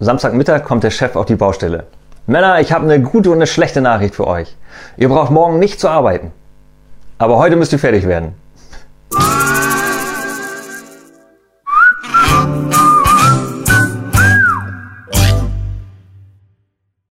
Samstagmittag kommt der Chef auf die Baustelle. Männer, ich habe eine gute und eine schlechte Nachricht für euch. Ihr braucht morgen nicht zu arbeiten. Aber heute müsst ihr fertig werden.